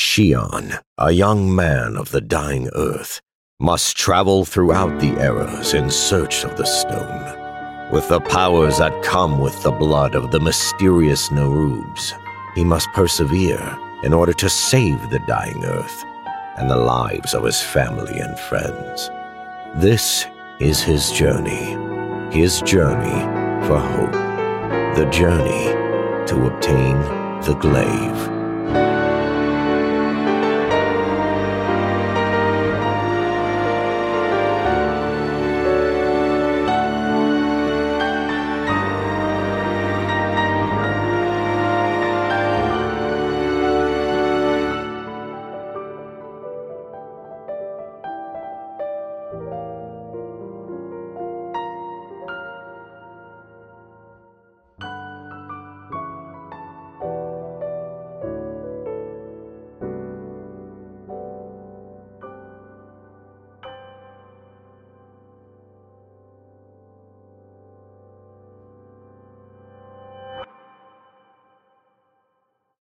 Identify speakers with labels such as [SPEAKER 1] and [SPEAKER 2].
[SPEAKER 1] Shion, a young man of the dying earth, must travel throughout the eras in search of the stone. With the powers that come with the blood of the mysterious Narubs, he must persevere in order to save the dying earth and the lives of his family and friends. This is his journey, his journey for hope, the journey to obtain the glaive.